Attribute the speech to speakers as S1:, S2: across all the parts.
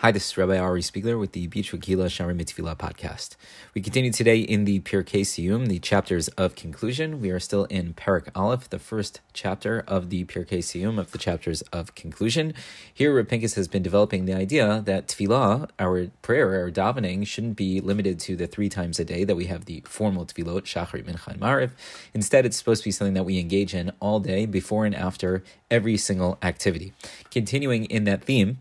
S1: Hi, this is Rabbi Ari Spiegler with the Beachwood Kila Shari Mitzvila podcast. We continue today in the Pirkei Siyum, the chapters of conclusion. We are still in Parak Aleph, the first chapter of the Pirkei Siyum of the chapters of conclusion. Here, Reb Pincus has been developing the idea that tefillah, our prayer, our davening, shouldn't be limited to the three times a day that we have the formal tefillot, Shachrit, Mincha, and Mariv. Instead, it's supposed to be something that we engage in all day, before and after every single activity. Continuing in that theme,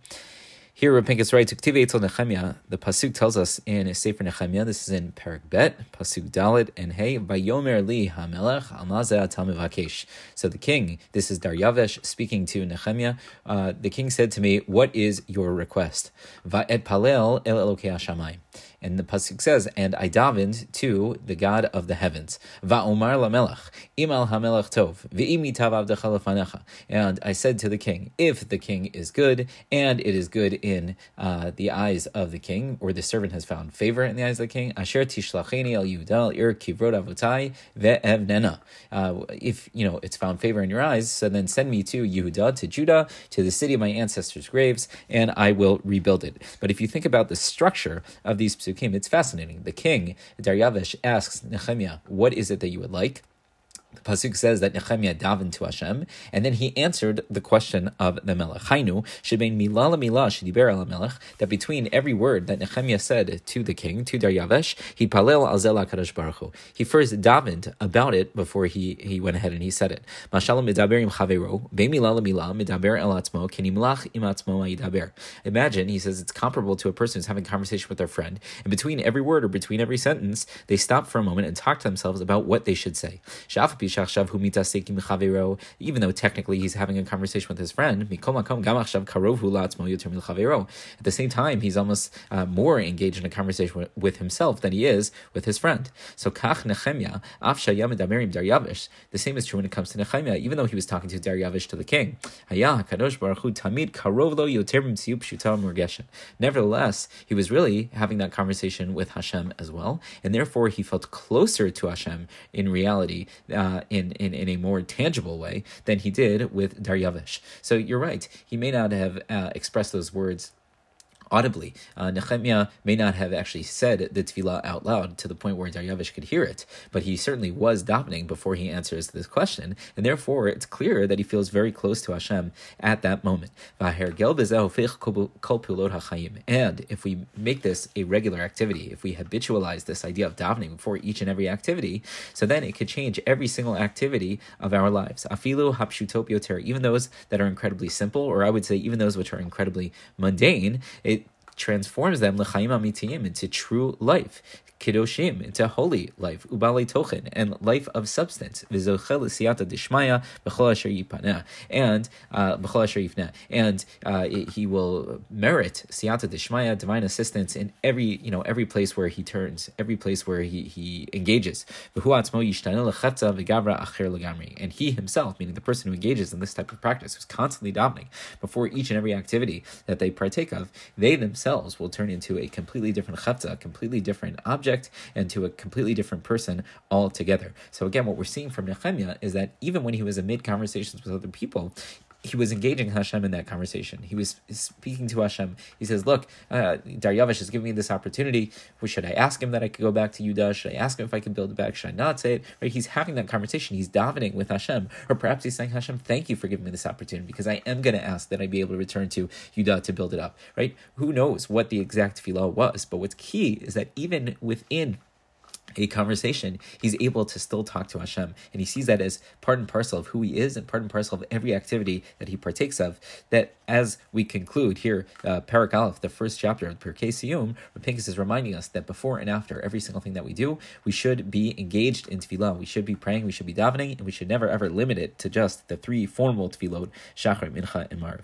S1: here, Rav writes, Nechemia, the Pasuk tells us in Sefer Nechemia, this is in Parak Bet, Pasuk Dalet, and Hey, Vayomer li hamelech almazeh So the king, this is Daryavesh speaking to Nechemia, uh, the king said to me, What is your request? Va'et palel el elokei hashamayim. And the pasuk says, "And I davened to the God of the heavens." Va'omar lamelach, imal hamelach tov, And I said to the king, "If the king is good, and it is good in uh, the eyes of the king, or the servant has found favor in the eyes of the king, asher tishlacheni el Yudal ir kivrot avutai ve'evnena. Uh, if you know it's found favor in your eyes, so then send me to Yehuda, to Judah, to the city of my ancestors' graves, and I will rebuild it. But if you think about the structure of these psukim, it's fascinating. The king, Daryavish, asks Nehemiah, What is it that you would like? The pasuk says that Nehemiah davened to Hashem, and then he answered the question of the Melech. Hainu. That between every word that Nehemiah said to the king, to Daryavesh, he palel al Baruch. He first davened about it before he, he went ahead and he said it. Imagine he says it's comparable to a person who's having a conversation with their friend, and between every word or between every sentence, they stop for a moment and talk to themselves about what they should say. Even though technically he's having a conversation with his friend, at the same time, he's almost uh, more engaged in a conversation with, himself than he is with his friend. So. The same is true when it comes to Nechemia, even though he was talking to Daryavish to the king. Nevertheless, he was really having that conversation with Hashem as well, and therefore he felt closer to Hashem in reality uh, uh, in, in, in a more tangible way than he did with Daryavish. So you're right, he may not have uh, expressed those words audibly. Uh, Nehemiah may not have actually said the tefillah out loud to the point where Daryavish could hear it, but he certainly was davening before he answers this question, and therefore it's clear that he feels very close to Hashem at that moment. And if we make this a regular activity, if we habitualize this idea of davening before each and every activity, so then it could change every single activity of our lives. Afilu even those that are incredibly simple, or I would say even those which are incredibly mundane, it transforms them amitiyim into true life kiddushim into holy life, ubali tochen, and life of substance, v'zochel siyata dishmaya b'chol asher yipaneh, and uh, b'chol asher yifneh, and uh, he will merit siyata dishmaya, divine assistance in every you know every place where he turns, every place where he he engages. And he himself, meaning the person who engages in this type of practice, who's constantly davening before each and every activity that they partake of, they themselves will turn into a completely different chatza, a completely different object object and to a completely different person altogether. So again, what we're seeing from Nehemiah is that even when he was amid conversations with other people, he was engaging Hashem in that conversation. He was speaking to Hashem. He says, "Look, uh, Daryavish is giving me this opportunity. Should I ask him that I could go back to Yudah? Should I ask him if I can build it back? Should I not say it?" Right? He's having that conversation. He's davening with Hashem, or perhaps he's saying, "Hashem, thank you for giving me this opportunity because I am going to ask that I be able to return to Yudah to build it up." Right? Who knows what the exact tefillah was? But what's key is that even within a conversation, he's able to still talk to Hashem. And he sees that as part and parcel of who he is and part and parcel of every activity that he partakes of. That as we conclude here, uh, Parak Aleph, the first chapter of Pirkei Siyum, Rav Pincus is reminding us that before and after every single thing that we do, we should be engaged in tefillah. We should be praying, we should be davening, and we should never ever limit it to just the three formal tefillot, Shachar, Mincha, and Marv.